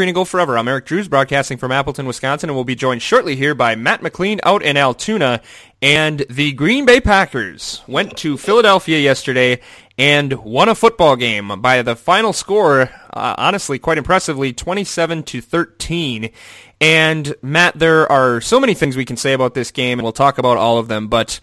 Green and Gold Forever. I'm Eric Drews, broadcasting from Appleton, Wisconsin, and we'll be joined shortly here by Matt McLean out in Altoona. And the Green Bay Packers went to Philadelphia yesterday and won a football game by the final score, uh, honestly, quite impressively, 27 to 13. And Matt, there are so many things we can say about this game, and we'll talk about all of them. But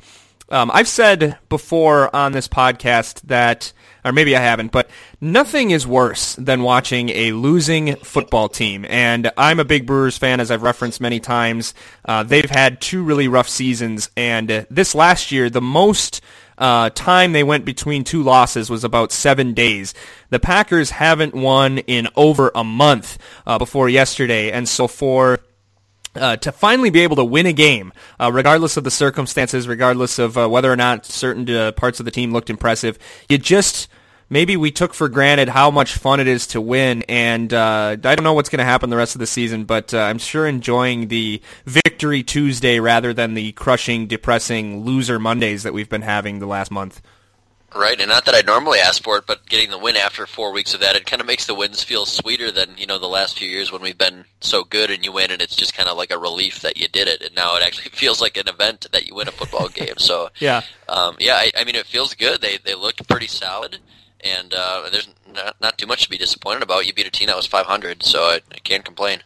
um, I've said before on this podcast that or maybe I haven't, but nothing is worse than watching a losing football team. And I'm a big Brewers fan, as I've referenced many times. Uh, they've had two really rough seasons, and uh, this last year, the most uh, time they went between two losses was about seven days. The Packers haven't won in over a month uh, before yesterday, and so for uh, to finally be able to win a game, uh, regardless of the circumstances, regardless of uh, whether or not certain uh, parts of the team looked impressive, you just maybe we took for granted how much fun it is to win. And uh, I don't know what's going to happen the rest of the season, but uh, I'm sure enjoying the victory Tuesday rather than the crushing, depressing loser Mondays that we've been having the last month. Right, and not that I normally ask for it, but getting the win after four weeks of that, it kind of makes the wins feel sweeter than you know the last few years when we've been so good and you win, and it's just kind of like a relief that you did it, and now it actually feels like an event that you win a football game. So yeah, um, yeah, I, I mean it feels good. They they looked pretty solid and uh, there's not, not, too much to be disappointed about. You beat a team that was 500, so I, I can't complain.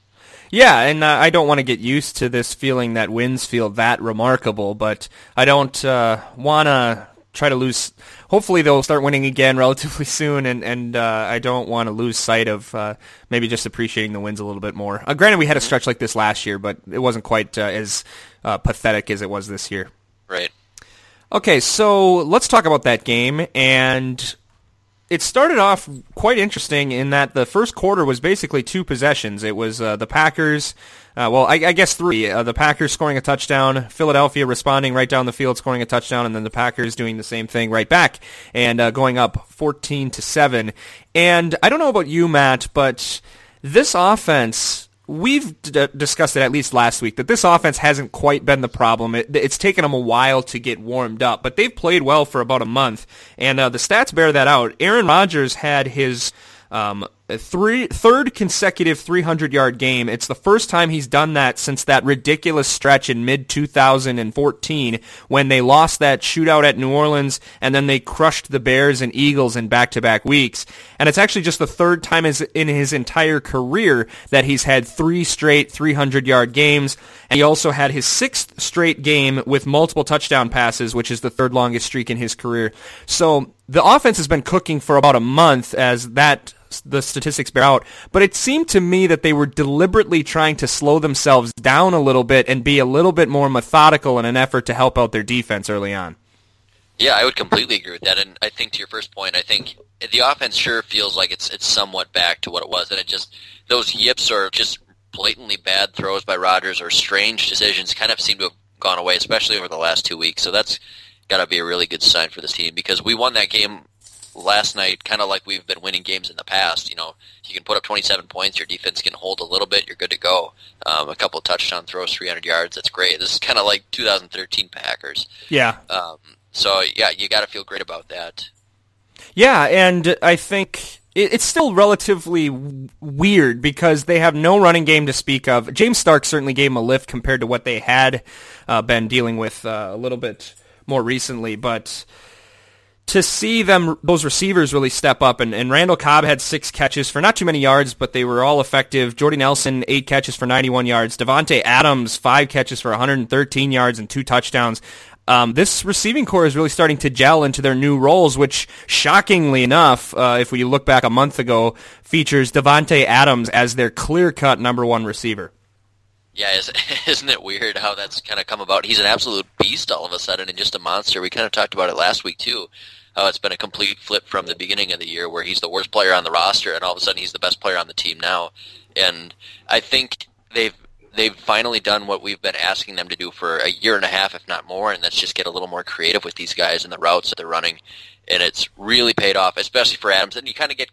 Yeah, and uh, I don't want to get used to this feeling that wins feel that remarkable, but I don't uh, want to try to lose. Hopefully, they'll start winning again relatively soon, and and uh, I don't want to lose sight of uh, maybe just appreciating the wins a little bit more. Uh, granted, we had a stretch like this last year, but it wasn't quite uh, as uh, pathetic as it was this year. Right. Okay, so let's talk about that game and it started off quite interesting in that the first quarter was basically two possessions. It was uh, the Packers, uh, well, I, I, guess three. Uh, the Packers scoring a touchdown, Philadelphia responding right down the field, scoring a touchdown, and then the Packers doing the same thing right back and uh, going up 14 to seven. And I don't know about you, Matt, but this offense we've d- discussed it at least last week that this offense hasn't quite been the problem. It, it's taken them a while to get warmed up, but they've played well for about a month, and uh, the stats bear that out. Aaron Rodgers had his um, Uh, three third consecutive 300 yard game. It's the first time he's done that since that ridiculous stretch in mid 2014 when they lost that shootout at New Orleans and then they crushed the Bears and Eagles in back to back weeks. And it's actually just the third time in his entire career that he's had three straight 300 yard games. And he also had his sixth straight game with multiple touchdown passes, which is the third longest streak in his career. So the offense has been cooking for about a month as that the statistics bear out, but it seemed to me that they were deliberately trying to slow themselves down a little bit and be a little bit more methodical in an effort to help out their defense early on. Yeah, I would completely agree with that. And I think to your first point, I think the offense sure feels like it's it's somewhat back to what it was, and it just those yips are just blatantly bad throws by Rodgers or strange decisions kind of seem to have gone away, especially over the last two weeks. So that's got to be a really good sign for this team because we won that game last night, kind of like we've been winning games in the past. You know, you can put up 27 points, your defense can hold a little bit, you're good to go. Um, a couple touchdown throws, 300 yards, that's great. This is kind of like 2013 Packers. Yeah. Um, so yeah, you got to feel great about that. Yeah, and I think it's still relatively weird because they have no running game to speak of. James Starks certainly gave them a lift compared to what they had uh, been dealing with uh, a little bit more recently, but to see them those receivers really step up and, and Randall Cobb had six catches for not too many yards, but they were all effective. Jordy Nelson eight catches for 91 yards. Davante Adams five catches for 113 yards and two touchdowns. Um, this receiving corps is really starting to gel into their new roles, which, shockingly enough, uh, if we look back a month ago, features Davante Adams as their clear-cut number one receiver. Yeah, isn't it weird how that's kind of come about? He's an absolute beast all of a sudden and just a monster. We kind of talked about it last week too. How it's been a complete flip from the beginning of the year, where he's the worst player on the roster, and all of a sudden he's the best player on the team now. And I think they've they've finally done what we've been asking them to do for a year and a half, if not more, and that's just get a little more creative with these guys and the routes that they're running. And it's really paid off, especially for Adams. And you kind of get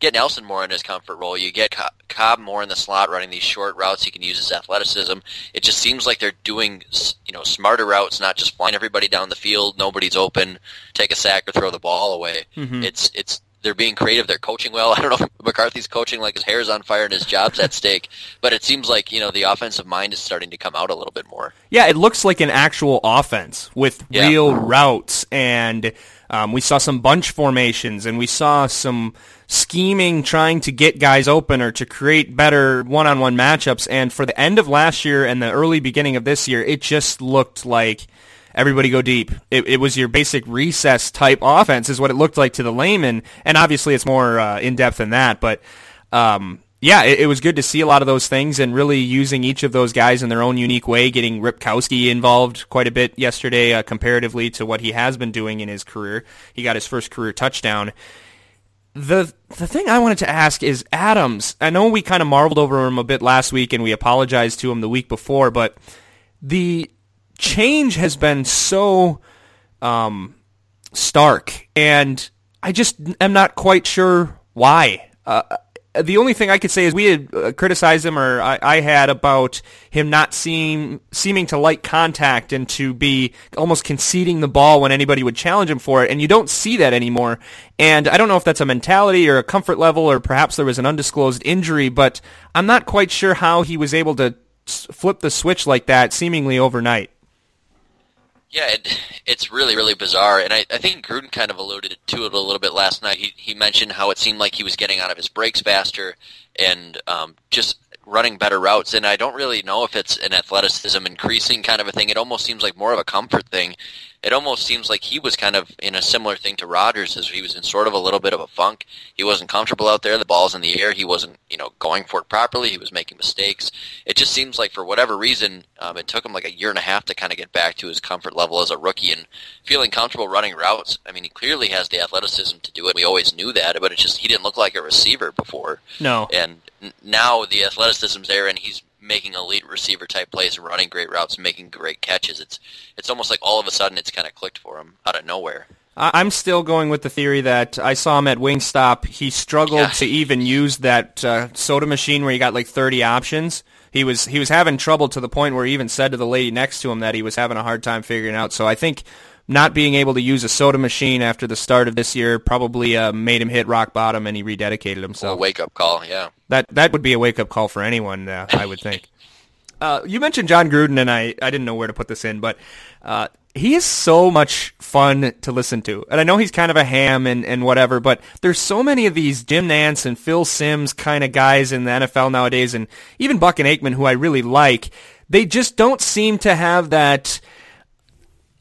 get Nelson more in his comfort role. You get Cobb more in the slot, running these short routes. He can use his athleticism. It just seems like they're doing you know smarter routes, not just flying everybody down the field. Nobody's open. Take a sack or throw the ball away. Mm-hmm. It's it's they're being creative. They're coaching well. I don't know if McCarthy's coaching like his hair's on fire and his job's at stake, but it seems like you know the offensive mind is starting to come out a little bit more. Yeah, it looks like an actual offense with Yeah. real routes, and um, we saw some bunch formations, and we saw some scheming, trying to get guys open or to create better one-on-one matchups. And for the end of last year and the early beginning of this year, it just looked like everybody go deep. It, it was your basic recess type offense, is what it looked like to the layman. And obviously, it's more uh, in depth than that, but. Um, yeah, it, it was good to see a lot of those things and really using each of those guys in their own unique way, getting Ripkowski involved quite a bit yesterday uh, comparatively to what he has been doing in his career. He got his first career touchdown. The the thing I wanted to ask is Adams. I know we kind of marveled over him a bit last week and we apologized to him the week before, but the change has been so um, stark, and I just am not quite sure why. Uh, the only thing I could say is we had uh, criticized him, or I, I had about him not seem seeming to like contact and to be almost conceding the ball when anybody would challenge him for it, and you don't see that anymore. And I don't know if that's a mentality or a comfort level, or perhaps there was an undisclosed injury, but I'm not quite sure how he was able to flip the switch like that seemingly overnight. Yeah, it, it's really, really bizarre, and I, I think Gruden kind of alluded to it a little bit last night. He he mentioned how it seemed like he was getting out of his breaks faster and um, just running better routes. And I don't really know if it's an athleticism increasing kind of a thing. It almost seems like more of a comfort thing. It almost seems like he was kind of in a similar thing to Rodgers, as he was in sort of a little bit of a funk. He wasn't comfortable out there. The ball's in the air. He wasn't, you know, going for it properly. He was making mistakes. It just seems like for whatever reason, um, it took him like a year and a half to kind of get back to his comfort level as a rookie and feeling comfortable running routes. I mean, he clearly has the athleticism to do it. We always knew that, but it just he didn't look like a receiver before. No. And now the athleticism's there, and he's making elite receiver type plays and running great routes and making great catches. It's it's almost like all of a sudden it's kind of clicked for him out of nowhere. I'm still going with the theory that I saw him at Wingstop. He struggled Yeah. to even use that uh, soda machine where you got like 30 options. He was he was having trouble to the point where he even said to the lady next to him that he was having a hard time figuring out. So I think not being able to use a soda machine after the start of this year probably uh, made him hit rock bottom, and he rededicated himself. a wake up call, yeah. That that would be a wake up call for anyone, uh, I would think. Uh, you mentioned Jon Gruden, and I, I didn't know where to put this in, but uh, he is so much fun to listen to. And I know he's kind of a ham and, and whatever, but there's so many of these Jim Nantz and Phil Simms kind of guys in the NFL nowadays, and even Buck and Aikman, who I really like. They just don't seem to have that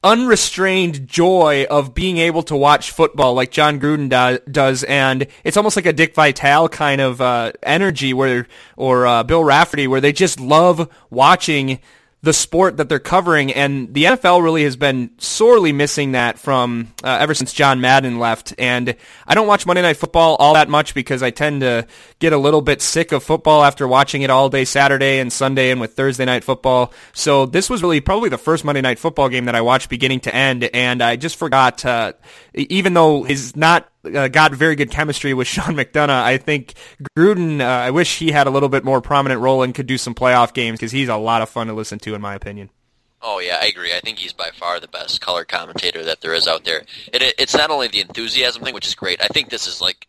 unrestrained joy of being able to watch football like Jon Gruden do, does, and it's almost like a Dick Vitale kind of uh, energy, where or uh, Bill Raftery, where they just love watching the sport that they're covering, and the NFL really has been sorely missing that from uh, ever since John Madden left. And I don't watch Monday Night Football all that much because I tend to get a little bit sick of football after watching it all day Saturday and Sunday and with Thursday Night Football. So this was really probably the first Monday Night Football game that I watched beginning to end, and I just forgot. Uh, even though he's not uh, got very good chemistry with Sean McDonough. I think Gruden, uh, I wish he had a little bit more prominent role and could do some playoff games because he's a lot of fun to listen to, in my opinion. Oh yeah, I agree. I think he's by far the best color commentator that there is out there. It, it, it's not only the enthusiasm thing, which is great. I think this is like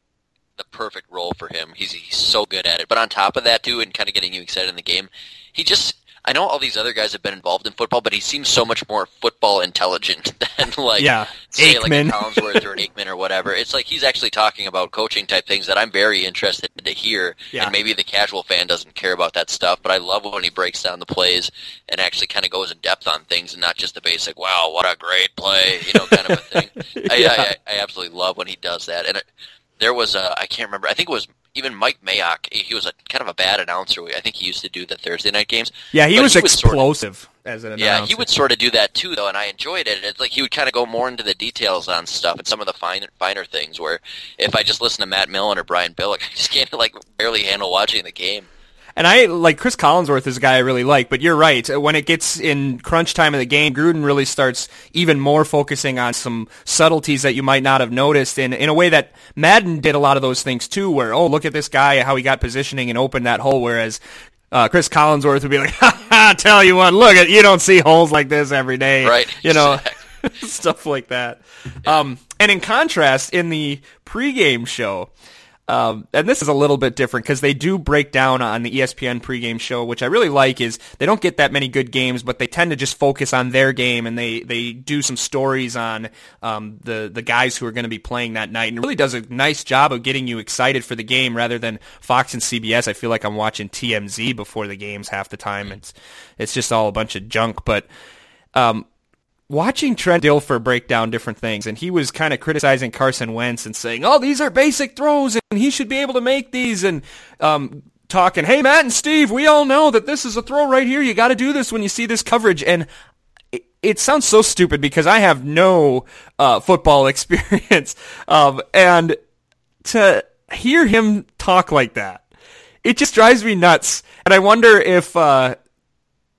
the perfect role for him. He's he's so good at it. But on top of that too, and kind of getting you excited in the game, he just I know all these other guys have been involved in football, but he seems so much more football intelligent than like Yeah, say like Aikman. a Collinsworth or an Aikman or whatever. It's like he's actually talking about coaching type things that I'm very interested to hear. Yeah. And maybe the casual fan doesn't care about that stuff, but I love when he breaks down the plays and actually kind of goes in depth on things and not just the basic "Wow, what a great play," you know, kind of a thing. I, Yeah. I, I, I absolutely love when he does that. And it, there was a I can't remember. I think it was even Mike Mayock. He was a kind of a bad announcer. I think he used to do the Thursday night games. Yeah, he was he was sort of- explosive as an announcer. Yeah, he would sort of do that too, though, and I enjoyed it. It's like he would kind of go more into the details on stuff and some of the finer, finer things. Where if I just listen to Matt Millen or Brian Billick, I just can't like barely handle watching the game. And I like Chris Collinsworth is a guy I really like, but you're right. When it gets in crunch time of the game, Gruden really starts even more focusing on some subtleties that you might not have noticed in in a way that Madden did a lot of those things too, where oh look at this guy how he got positioning and opened that hole, whereas uh, Chris Collinsworth would be like, ha, ha, tell you what, look at you don't see holes like this every day, Right, You know, stuff like that. Um, and in contrast, in the pregame show, um, and this is a little bit different because they do break down on the ESPN pregame show, which I really like. Is they don't get that many good games, but they tend to just focus on their game and they they do some stories on um, the the guys who are going to be playing that night, and it really does a nice job of getting you excited for the game rather than Fox and CBS. I feel like I'm watching TMZ before the games half the time. It's it's just all a bunch of junk, but. Um, watching Trent Dilfer break down different things, and he was kind of criticizing Carson Wentz and saying, "Oh, these are basic throws, and he should be able to make these." And um, talking, "Hey, Matt and Steve, we all know that this is a throw right here. You got to do this when you see this coverage." And it, sounds so stupid because I have no uh, football experience, um, and to hear him talk like that, it just drives me nuts. And I wonder if. Uh,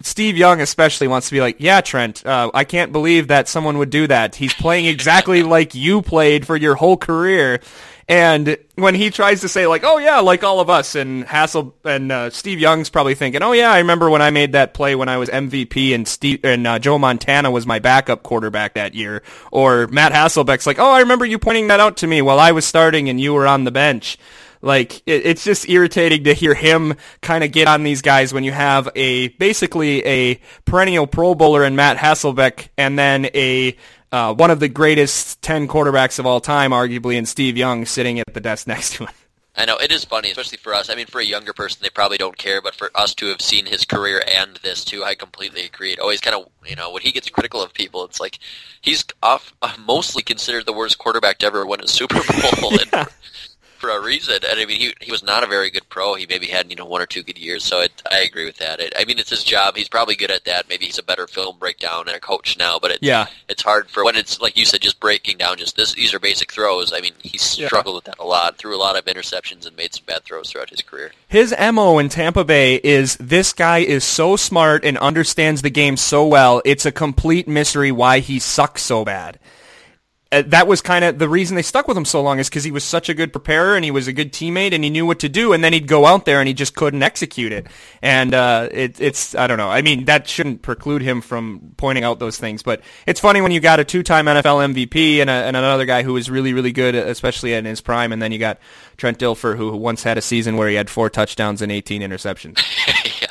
Steve Young especially wants to be like, yeah, Trent, uh, I can't believe that someone would do that. He's playing exactly like you played for your whole career. And when he tries to say like, oh yeah, like all of us, and Hassel and uh, Steve Young's probably thinking, oh yeah, I remember when I made that play when I was MVP and Steve and uh, Joe Montana was my backup quarterback that year, or Matt Hasselbeck's like, oh, I remember you pointing that out to me while I was starting and you were on the bench. Like it, it's just irritating to hear him kind of get on these guys when you have a basically a perennial Pro Bowler in Matt Hasselbeck, and then a uh, one of the greatest ten quarterbacks of all time, arguably, in Steve Young sitting at the desk next to him. I know it is funny, especially for us. I mean, for a younger person, they probably don't care, but for us to have seen his career and this too, I completely agree. It always kind of, you know, when he gets critical of people, it's like he's off, uh, mostly considered the worst quarterback to ever win a Super Bowl. yeah. and for a reason. And I mean, he he was not a very good pro. He maybe had you know one or two good years. So it, I agree with that. It, I mean, it's his job. He's probably good at that. Maybe he's a better film breakdown and a coach now. But it, yeah, it's hard for when it's like you said, just breaking down. Just this, these are basic throws. I mean, he struggled yeah. with that a lot. Threw a lot of interceptions and made some bad throws throughout his career. His mo in Tampa Bay is this guy is so smart and understands the game so well. It's a complete mystery why he sucks so bad. Uh, that was kind of the reason they stuck with him so long is because he was such a good preparer and he was a good teammate and he knew what to do and then he'd go out there and he just couldn't execute it and uh, it, it's I don't know I mean that shouldn't preclude him from pointing out those things but it's funny when you got a two-time NFL MVP and, a, and another guy who was really really good especially in his prime and then you got Trent Dilfer who once had a season where he had four touchdowns and 18 interceptions. yeah.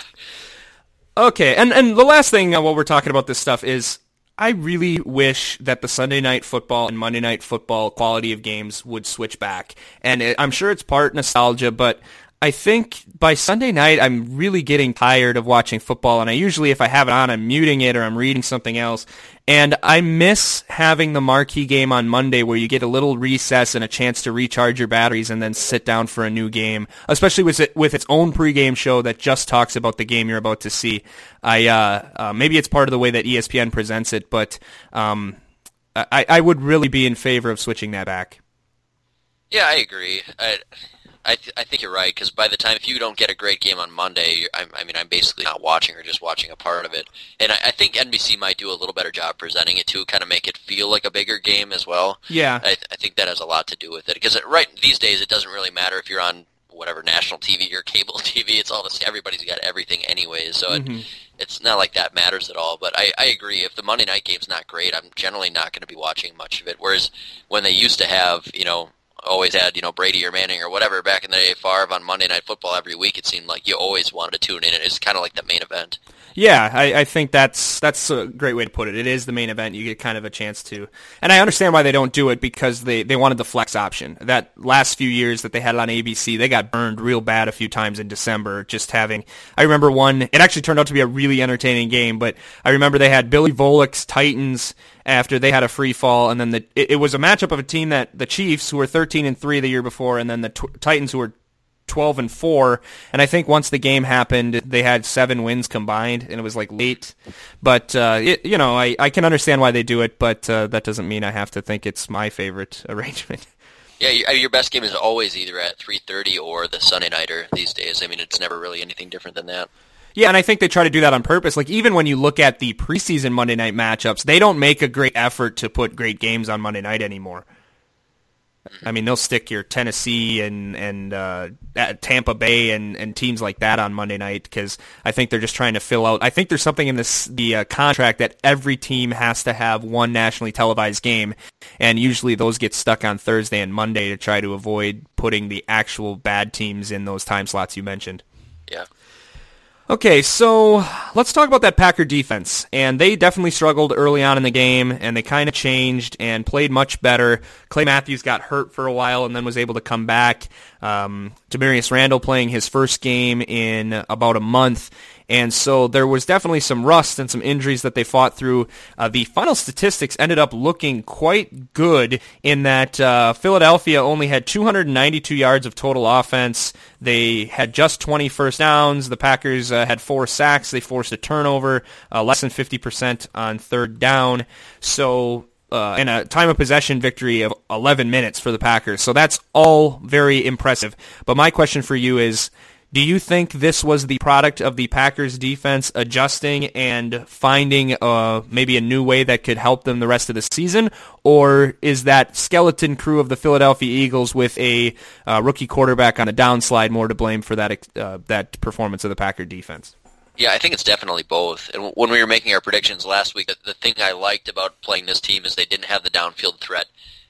Okay, and and the last thing uh, while we're talking about this stuff is I really wish that the Sunday night football and Monday night football quality of games would switch back. And it, I'm sure it's part nostalgia, but I think by Sunday night, I'm really getting tired of watching football. And I usually, if I have it on, I'm muting it or I'm reading something else. And I miss having the marquee game on Monday where you get a little recess and a chance to recharge your batteries and then sit down for a new game, especially with it, with its own pregame show that just talks about the game you're about to see. I, uh, uh, maybe it's part of the way that ESPN presents it, but, um, I, I would really be in favor of switching that back. Yeah, I agree. I, I, th- I think you're right because by the time if you don't get a great game on Monday, I, I mean I'm basically not watching or just watching a part of it, and I, I think NBC might do a little better job presenting it to kind of make it feel like a bigger game as well. Yeah, I, I think that has a lot to do with it because right these days it doesn't really matter if you're on whatever national TV or cable TV. It's all the. Everybody's got everything anyways, so mm-hmm. it, it's not like that matters at all. But I, I agree. If the Monday night game's not great, I'm generally not going to be watching much of it. Whereas when they used to have, you know, always had, you know, Brady or Manning or whatever back in the day, Favre on Monday Night Football every week. It seemed like you always wanted to tune in. And it's kind of like the main event. Yeah, I, I think that's that's a great way to put it. It is the main event. You get kind of a chance to, and I understand why they don't do it because they they wanted the flex option. That last few years that they had on ABC, they got burned real bad a few times in December. Just having, I remember one. It actually turned out to be a really entertaining game, but I remember they had Billy Volek's Titans after they had a free fall, and then the it, it was a matchup of a team that the Chiefs who were 13 and three the year before, and then the t- Titans who were 12 and 4 and i think once the game happened they had seven wins combined and it was like late. But uh, it, you know I, I can understand why they do it but uh, that doesn't mean i have to think it's my favorite arrangement. Yeah your best game is always either at 3.30 or the sunday nighter these days. I mean it's never really anything different than that. Yeah, and I think they try to do that on purpose. Like even when you look at the preseason Monday night matchups, they don't make a great effort to put great games on Monday night anymore I mean, they'll stick your Tennessee and and uh, Tampa Bay and, and teams like that on Monday night because I think they're just trying to fill out. I think there's something in this the uh, contract that every team has to have one nationally televised game, and usually those get stuck on Thursday and Monday to try to avoid putting the actual bad teams in those time slots you mentioned. Yeah. Okay, so let's talk about that Packer defense. And they definitely struggled early on in the game, and they kind of changed and played much better. Clay Matthews got hurt for a while and then was able to come back. Um, Damarious Randall playing his first game in about a month. And so there was definitely some rust and some injuries that they fought through. Uh, the final statistics ended up looking quite good in that uh, Philadelphia only had 292 yards of total offense. They had just 20 first downs. The Packers uh, had four sacks. They forced a turnover, uh, less than 50% on third down. So uh, and a time of possession victory of 11 minutes for the Packers. So that's all very impressive. But my question for you is, do you think this was the product of the Packers defense adjusting and finding uh, maybe a new way that could help them the rest of the season? Or is that skeleton crew of the Philadelphia Eagles with a uh, rookie quarterback on a downslide more to blame for that, uh, that performance of the Packer defense? Yeah, I think it's definitely both. And when we were making our predictions last week, the, the thing I liked about playing this team is they didn't have the downfield threat.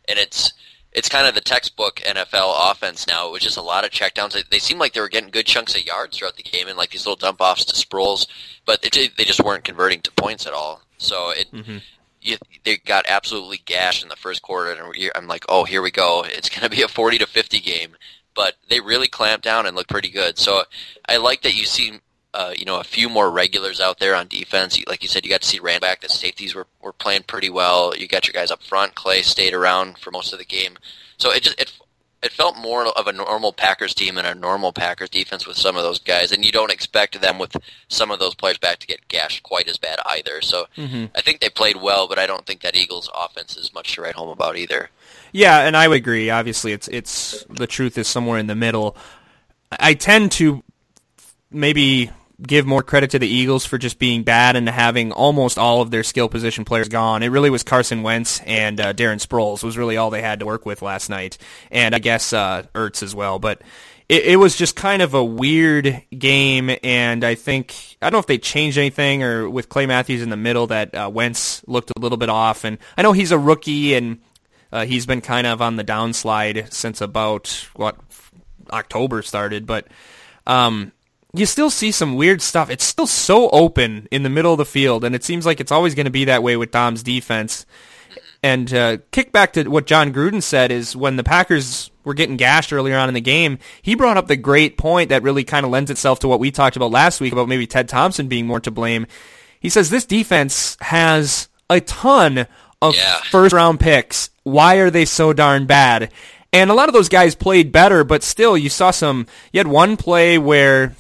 And it's it's kind of the textbook NFL offense now. It was just a lot of checkdowns. They, they seemed like they were getting good chunks of yards throughout the game and like these little dump offs to Sproles, but they, they just weren't converting to points at all. So it mm-hmm. you, they got absolutely gashed in the first quarter, and I'm like, oh, here we go. It's going to be a 40 to 50 game. But they really clamped down and looked pretty good. So I like that you see uh, you know, a few more regulars out there on defense. Like you said, you got to see Rand back. The safeties were, were playing pretty well. You got your guys up front. Clay stayed around for most of the game. So it just, it, it felt more of a normal Packers team and a normal Packers defense with some of those guys, and you don't expect them with some of those players back to get gashed quite as bad either. So mm-hmm. I think they played well, but I don't think that Eagles offense is much to write home about either. Yeah, and I would agree. Obviously, it's it's the truth is somewhere in the middle. I tend to maybe give more credit to the Eagles for just being bad and having almost all of their skill position players gone. It really was Carson Wentz and uh, Darren Sproles was really all they had to work with last night, and I guess uh, Ertz as well. But it, it was just kind of a weird game, and I think I don't know if they changed anything or with Clay Matthews in the middle that uh, Wentz looked a little bit off, and I know he's a rookie and. Uh, he's been kind of on the downslide since about what October started, but um, you still see some weird stuff. It's still so open in the middle of the field, and it seems like it's always going to be that way with Dom's defense. And uh, kick back to what Jon Gruden said is when the Packers were getting gashed earlier on in the game, he brought up the great point that really kind of lends itself to what we talked about last week about maybe Ted Thompson being more to blame. He says this defense has a ton of yeah. first round picks. Why are they so darn bad? And a lot of those guys played better, but still, you saw some. You had one play where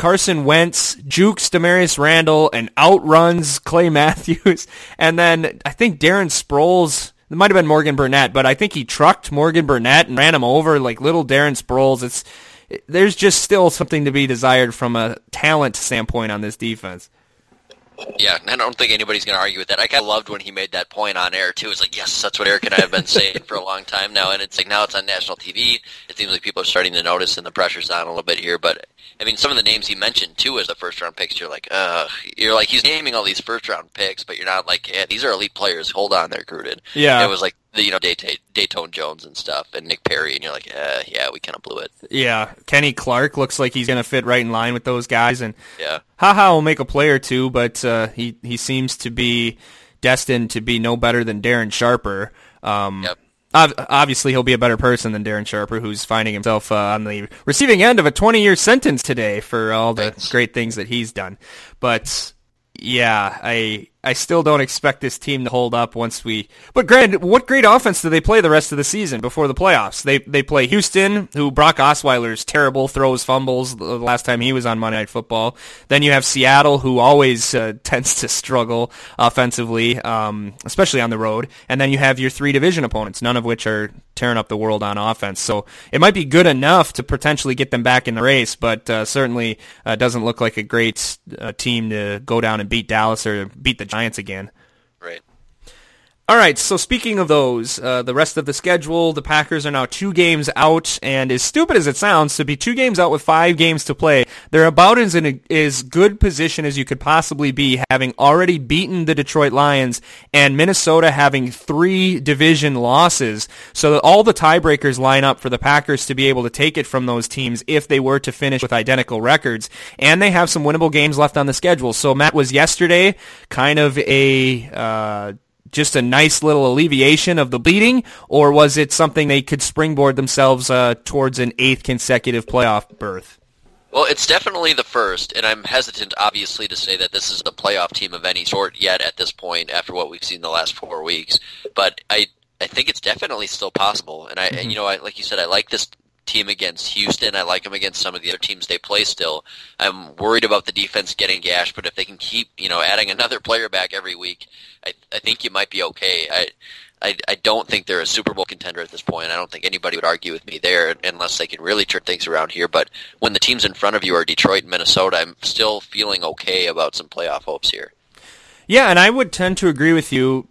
Carson Wentz jukes Damarious Randall and outruns Clay Matthews. And then I think Darren Sproles, it might have been Morgan Burnett, but I think he trucked Morgan Burnett and ran him over like little Darren Sproles. It's there's just still something to be desired from a talent standpoint on this defense. Yeah, I don't think anybody's going to argue with that. I kind of loved when he made that point on air too. It's like, yes, that's what Eric and I have been saying for a long time now, and it's like now it's on national TV. It seems like people are starting to notice, and the pressure's on a little bit here. But I mean, some of the names he mentioned too as the first round picks, you're like, ugh. You're like, he's naming all these first round picks, but you're not like, yeah, these are elite players. Hold on, they're Gruden. Yeah, it was like you know Datone Jones and stuff, and Nick Perry, and you're like, yeah, yeah, we kind of blew it. Yeah, Kenny Clark looks like he's gonna fit right in line with those guys, and yeah, Ha Ha will make a play or two, but uh, he he seems to be destined to be no better than Darren Sharper. Um, yep obviously he'll be a better person than Darren Sharper, who's finding himself uh, on the receiving end of a 20-year sentence today for all the Thanks. great things that he's done. But yeah, I I still don't expect this team to hold up once we. But granted, what great offense do they play the rest of the season before the playoffs? They they play Houston, who Brock Osweiler's terrible, throws fumbles the last time he was on Monday Night Football. Then you have Seattle, who always uh, tends to struggle offensively, um, especially on the road. And then you have your three division opponents, none of which are tearing up the world on offense. So it might be good enough to potentially get them back in the race, but uh, certainly uh, doesn't look like a great uh, team to go down and beat Dallas or beat the Giants again. All right, so speaking of those, uh, the rest of the schedule, the Packers are now two games out, and as stupid as it sounds, to be two games out with five games to play, they're about as in a, as good position as you could possibly be, having already beaten the Detroit Lions and Minnesota having three division losses. So that all the tiebreakers line up for the Packers to be able to take it from those teams if they were to finish with identical records, and they have some winnable games left on the schedule. So Matt was yesterday kind of a uh, just a nice little alleviation of the bleeding, or was it something they could springboard themselves uh, towards an eighth consecutive playoff berth? Well, it's definitely the first, and I'm hesitant, obviously, to say that this is the playoff team of any sort yet at this point after what we've seen the last four weeks. But I, I think it's definitely still possible. And I, mm-hmm. you know, I, like you said, I like this team against Houston. I like them against some of the other teams they play still. I'm worried about the defense getting gashed, but if they can keep, you know, adding another player back every week, I, I think you might be okay. I, I, I don't think they're a Super Bowl contender at this point. I don't think anybody would argue with me there unless they can really turn things around here. But when the teams in front of you are Detroit and Minnesota, I'm still feeling okay about some playoff hopes here. Yeah, and I would tend to agree with you.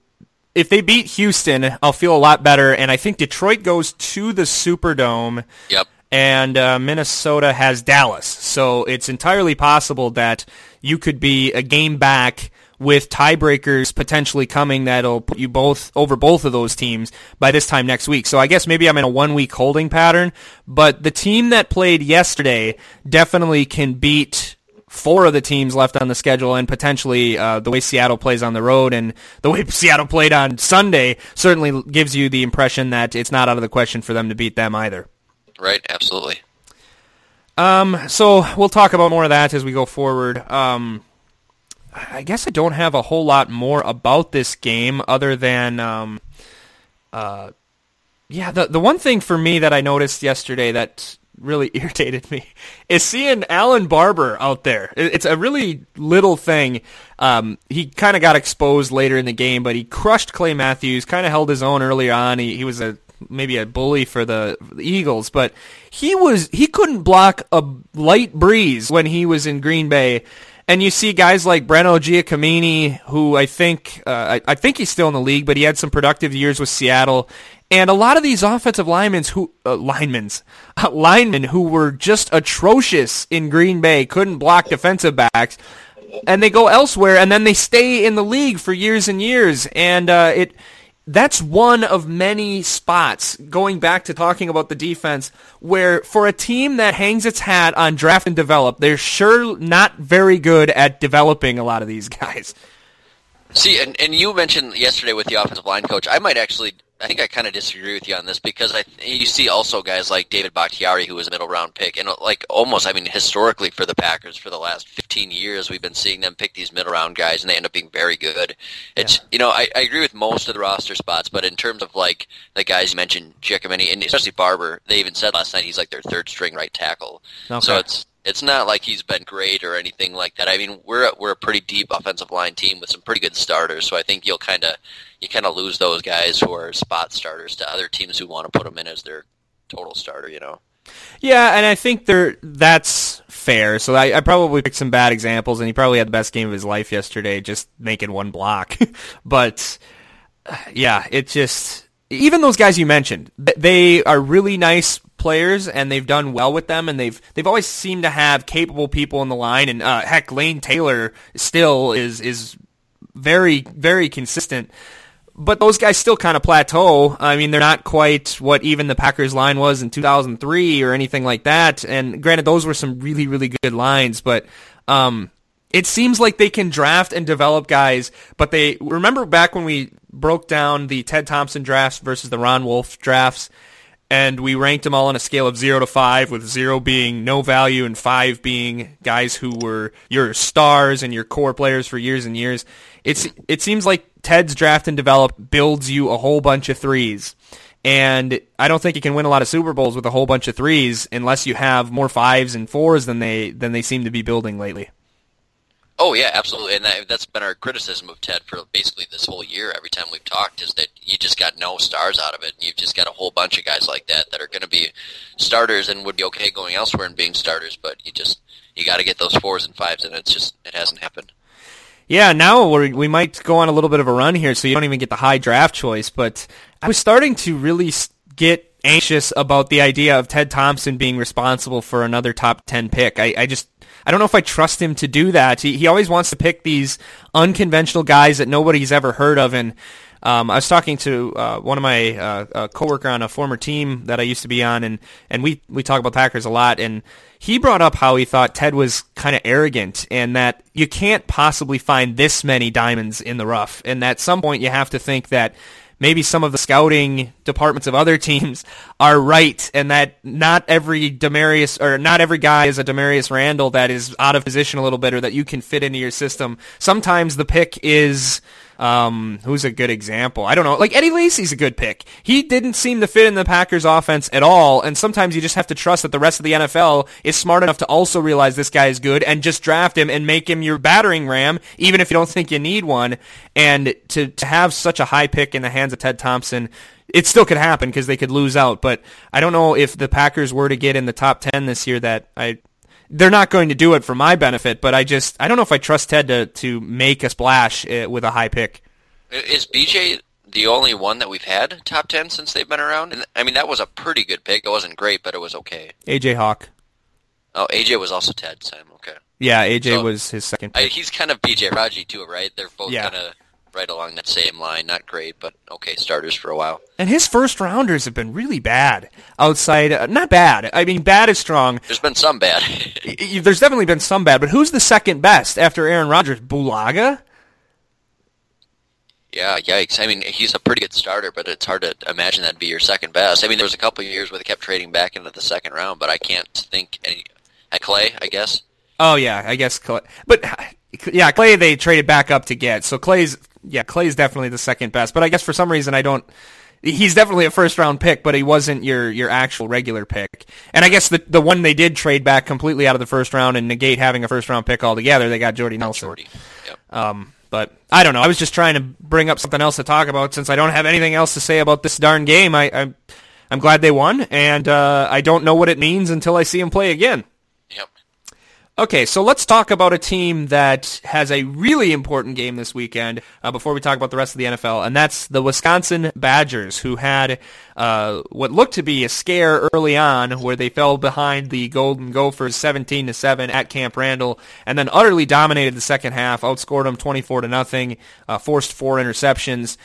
If they beat Houston, I'll feel a lot better. And I think Detroit goes to the Superdome. Yep. And uh, Minnesota has Dallas. So it's entirely possible that you could be a game back with tiebreakers potentially coming that'll put you both over both of those teams by this time next week. So I guess maybe I'm in a one week holding pattern, but the team that played yesterday definitely can beat four of the teams left on the schedule and potentially uh, the way Seattle plays on the road and the way Seattle played on Sunday certainly gives you the impression that it's not out of the question for them to beat them either. Right, absolutely. Um, so we'll talk about more of that as we go forward. Um, I guess I don't have a whole lot more about this game other than, um, uh, yeah, the the one thing for me that I noticed yesterday that really irritated me is seeing Allen Barbre out there. It's a really little thing. Um, he kind of got exposed later in the game, but he crushed Clay Matthews. Kind of held his own early on. He he was a maybe a bully for the, the Eagles, but he was he couldn't block a light breeze when he was in Green Bay and you see guys like Breno Giacomini, who I think uh, I, I, think he's still in the league, but he had some productive years with Seattle. And a lot of these offensive linemen who uh, uh, linemen who were just atrocious in Green Bay, couldn't block defensive backs, and they go elsewhere, and then they stay in the league for years and years, and uh, it that's one of many spots, going back to talking about the defense, where for a team that hangs its hat on draft and develop, they're sure not very good at developing a lot of these guys. See, and, and you mentioned yesterday with the offensive line coach, I might actually I think I kind of disagree with you on this because I you see also guys like David Bakhtiari who was a middle round pick and uh, like almost I mean historically for the Packers for the last 15 years we've been seeing them pick these middle round guys and they end up being very good. It's yeah. you know I, I agree with most of the roster spots but in terms of like the guys you mentioned Giacomini and especially Barbre they even said last night he's like their third string right tackle. Okay. So it's it's not like he's been great or anything like that. I mean, we're a, we're a pretty deep offensive line team with some pretty good starters, so I think you'll kind of you kind of lose those guys who are spot starters to other teams who want to put them in as their total starter. You know. Yeah, and I think there that's fair. So I, I, probably picked some bad examples, and he probably had the best game of his life yesterday, just making one block. but uh, yeah, it just even those guys you mentioned, they are really nice players, and they've done well with them, and they've they've always seemed to have capable people in the line. And uh, heck, Lane Taylor still is is very very consistent. But those guys still kind of plateau. I mean, they're not quite what even the Packers line was in 2003 or anything like that. And granted, those were some really, really good lines, but um, it seems like they can draft and develop guys, but they remember back when we broke down the Ted Thompson drafts versus the Ron Wolf drafts and we ranked them all on a scale of zero to five, with zero being no value and five being guys who were your stars and your core players for years and years. It's it seems like Ted's draft and develop builds you a whole bunch of threes. And I don't think you can win a lot of Super Bowls with a whole bunch of threes unless you have more fives and fours than they than they seem to be building lately. Oh yeah, absolutely, and that, has been our criticism of Ted for basically this whole year. Every time we've talked, is that you just got no stars out of it. You've just got a whole bunch of guys like that that are going to be starters and would be okay going elsewhere and being starters, but you just you got to get those fours and fives, and it's just it hasn't happened. Yeah, now we might go on a little bit of a run here, so you don't even get the high draft choice. But I was starting to really get anxious about the idea of Ted Thompson being responsible for another top 10 pick. I, I just, I don't know if I trust him to do that. He, he always wants to pick these unconventional guys that nobody's ever heard of. And um, I was talking to uh, one of my uh, uh, coworker on a former team that I used to be on, and, and we, we talk about Packers a lot. And he brought up how he thought Ted was kind of arrogant and that you can't possibly find this many diamonds in the rough. And at some point you have to think that maybe some of the scouting departments of other teams are right and that not every Damarious or not every guy is a Damarious Randall that is out of position a little bit or that you can fit into your system. Sometimes the pick is um, who's a good example? I don't know. Like Eddie Lacy's a good pick. He didn't seem to fit in the Packers offense at all, and sometimes you just have to trust that the rest of the NFL is smart enough to also realize this guy is good and just draft him and make him your battering ram, even if you don't think you need one. And to, to have such a high pick in the hands of Ted Thompson, it still could happen because they could lose out. But I don't know if the Packers were to get in the top 10 this year that I they're not going to do it for my benefit, but I just I don't know if I trust Ted to to make a splash uh, with a high pick. Is BJ the only one that we've had top ten since they've been around? And I mean that was a pretty good pick. It wasn't great, but it was okay. AJ Hawk. Oh, AJ was also Ted. Sam. Okay. Yeah, AJ so, was his second. I, he's kind of BJ Raji too, right? They're both yeah. kind of right along that same line. Not great, but okay starters for a while. And his first rounders have been really bad. Outside, uh, not bad. I mean, bad is strong. There's been some bad. There's definitely been some bad, but who's the second best after Aaron Rodgers? Bulaga. Yeah, yikes. I mean, he's a pretty good starter, but it's hard to imagine that'd be your second best. I mean, there was a couple of years where they kept trading back into the second round, but I can't think any. At Clay, I guess. Oh yeah, I guess Clay. But yeah, Clay they traded back up to get. So Clay's yeah, Clay's definitely the second best. But I guess for some reason I don't. He's definitely a first round pick, but he wasn't your your actual regular pick. And I guess the the one they did trade back completely out of the first round and negate having a first round pick altogether, they got Jordy Nelson. Jordy. Yep. Um, but I don't know. I was just trying to bring up something else to talk about since I don't have anything else to say about this darn game. I, I I'm glad they won, and uh, I don't know what it means until I see him play again. Okay, so let's talk about a team that has a really important game this weekend uh, before we talk about the rest of the NFL, and that's the Wisconsin Badgers, who had uh, what looked to be a scare early on, where they fell behind the Golden Gophers 17 to seven at Camp Randall, and then utterly dominated the second half, outscored them 24 to nothing, uh, forced four interceptions.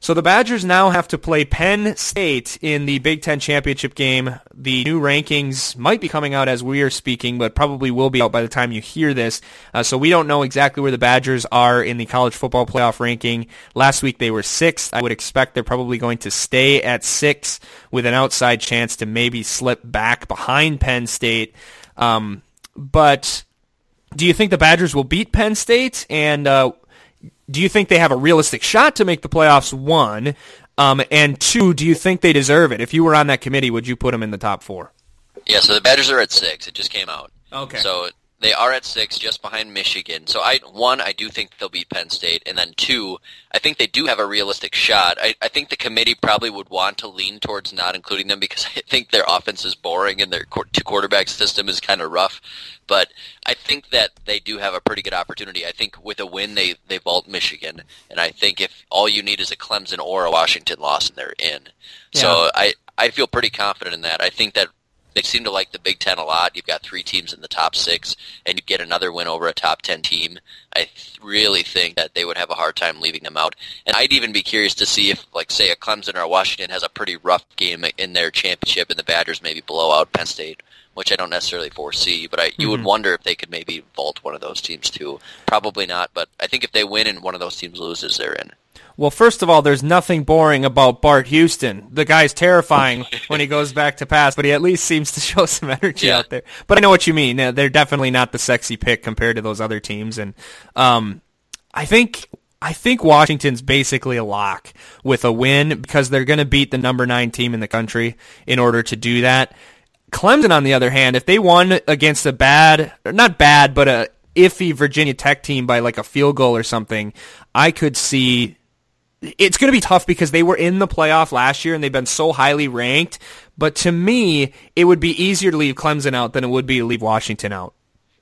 So the Badgers now have to play Penn State in the Big Ten championship game. The new rankings might be coming out as we are speaking, but probably will be out by the time you hear this. Uh, so we don't know exactly where the Badgers are in the college football playoff ranking. Last week they were sixth. I would expect they're probably going to stay at six with an outside chance to maybe slip back behind Penn State. Um, but do you think the Badgers will beat Penn State? And uh, do you think they have a realistic shot to make the playoffs? One, um, and two, do you think they deserve it? If you were on that committee, would you put them in the top four? Yeah, so the Badgers are at six. It just came out. Okay. So they are at six, just behind Michigan. So I one, I do think they'll beat Penn State, and then two, I think they do have a realistic shot. I, I think the committee probably would want to lean towards not including them because I think their offense is boring and their two quarterback system is kind of rough. But I think that they do have a pretty good opportunity. I think with a win, they they vault Michigan, and I think if all you need is a Clemson or a Washington loss, and they're in. Yeah. So I I feel pretty confident in that. I think that they seem to like the Big Ten a lot. You've got three teams in the top six, and you get another win over a top ten team. I th- really think that they would have a hard time leaving them out. And I'd even be curious to see if, like, say, a Clemson or a Washington has a pretty rough game in their championship, and the Badgers maybe blow out Penn State which I don't necessarily foresee, but I, you mm-hmm. would wonder if they could maybe vault one of those teams too. Probably not, but I think if they win and one of those teams loses, they're in. Well, first of all, there's nothing boring about Bart Houston. The guy's terrifying when he goes back to pass, but he at least seems to show some energy yeah. out there. But I know what you mean. They're definitely not the sexy pick compared to those other teams, and um, I think I think Washington's basically a lock with a win because they're going to beat the number nine team in the country in order to do that. Clemson, on the other hand, if they won against a bad, not bad, but a iffy Virginia Tech team by like a field goal or something, I could see it's going to be tough because they were in the playoff last year and they've been so highly ranked. But to me, it would be easier to leave Clemson out than it would be to leave Washington out.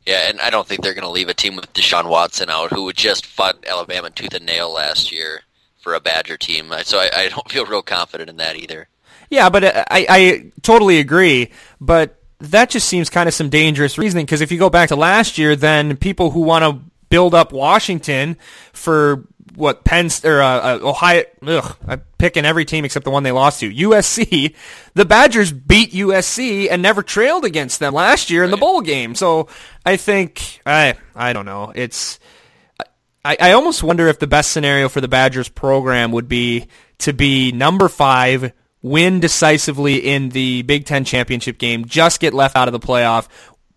Yeah, and I don't think they're going to leave a team with Deshaun Watson out, who would just fought Alabama tooth and nail last year for a Badger team. So I, I don't feel real confident in that either. Yeah, but I, I totally agree. But that just seems kind of some dangerous reasoning because if you go back to last year, then people who want to build up Washington for what Penn or uh, uh, Ohio. Ugh, I'm picking every team except the one they lost to. USC. The Badgers beat USC and never trailed against them last year in the bowl game. So I think I I don't know. It's I, I almost wonder if the best scenario for the Badgers program would be to be number five win decisively in the Big Ten championship game, just get left out of the playoff,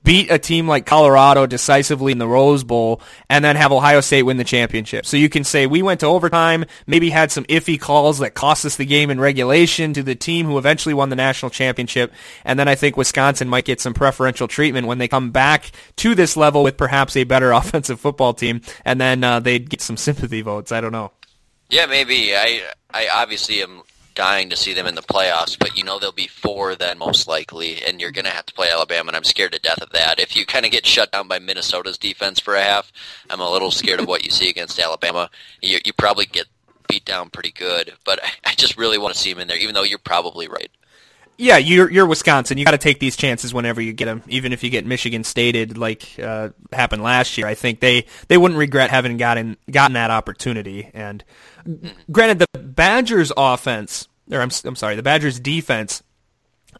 beat a team like Colorado decisively in the Rose Bowl, and then have Ohio State win the championship. So you can say we went to overtime, maybe had some iffy calls that cost us the game in regulation to the team who eventually won the national championship, and then I think Wisconsin might get some preferential treatment when they come back to this level with perhaps a better offensive football team, and then uh, they'd get some sympathy votes. I don't know. Yeah, maybe. I I obviously am dying to see them in the playoffs, but you know they'll be four then most likely, and you're going to have to play Alabama, and I'm scared to death of that. If you kind of get shut down by Minnesota's defense for a half, I'm a little scared of what you see against Alabama. You, you probably get beat down pretty good, but I just really want to see them in there, even though you're probably right. Yeah, you're you're Wisconsin. You got to take these chances whenever you get them, even if you get Michigan stated like uh, happened last year. I think they they wouldn't regret having gotten gotten that opportunity. And granted, the Badgers' offense or I'm, I'm sorry, the Badgers defense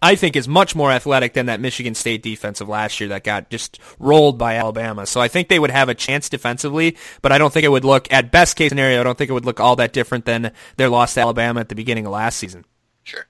I think is much more athletic than that Michigan State defense of last year that got just rolled by Alabama. So I think they would have a chance defensively, but I don't think it would look, at best case scenario, I don't think it would look all that different than their loss to Alabama at the beginning of last season. Sure.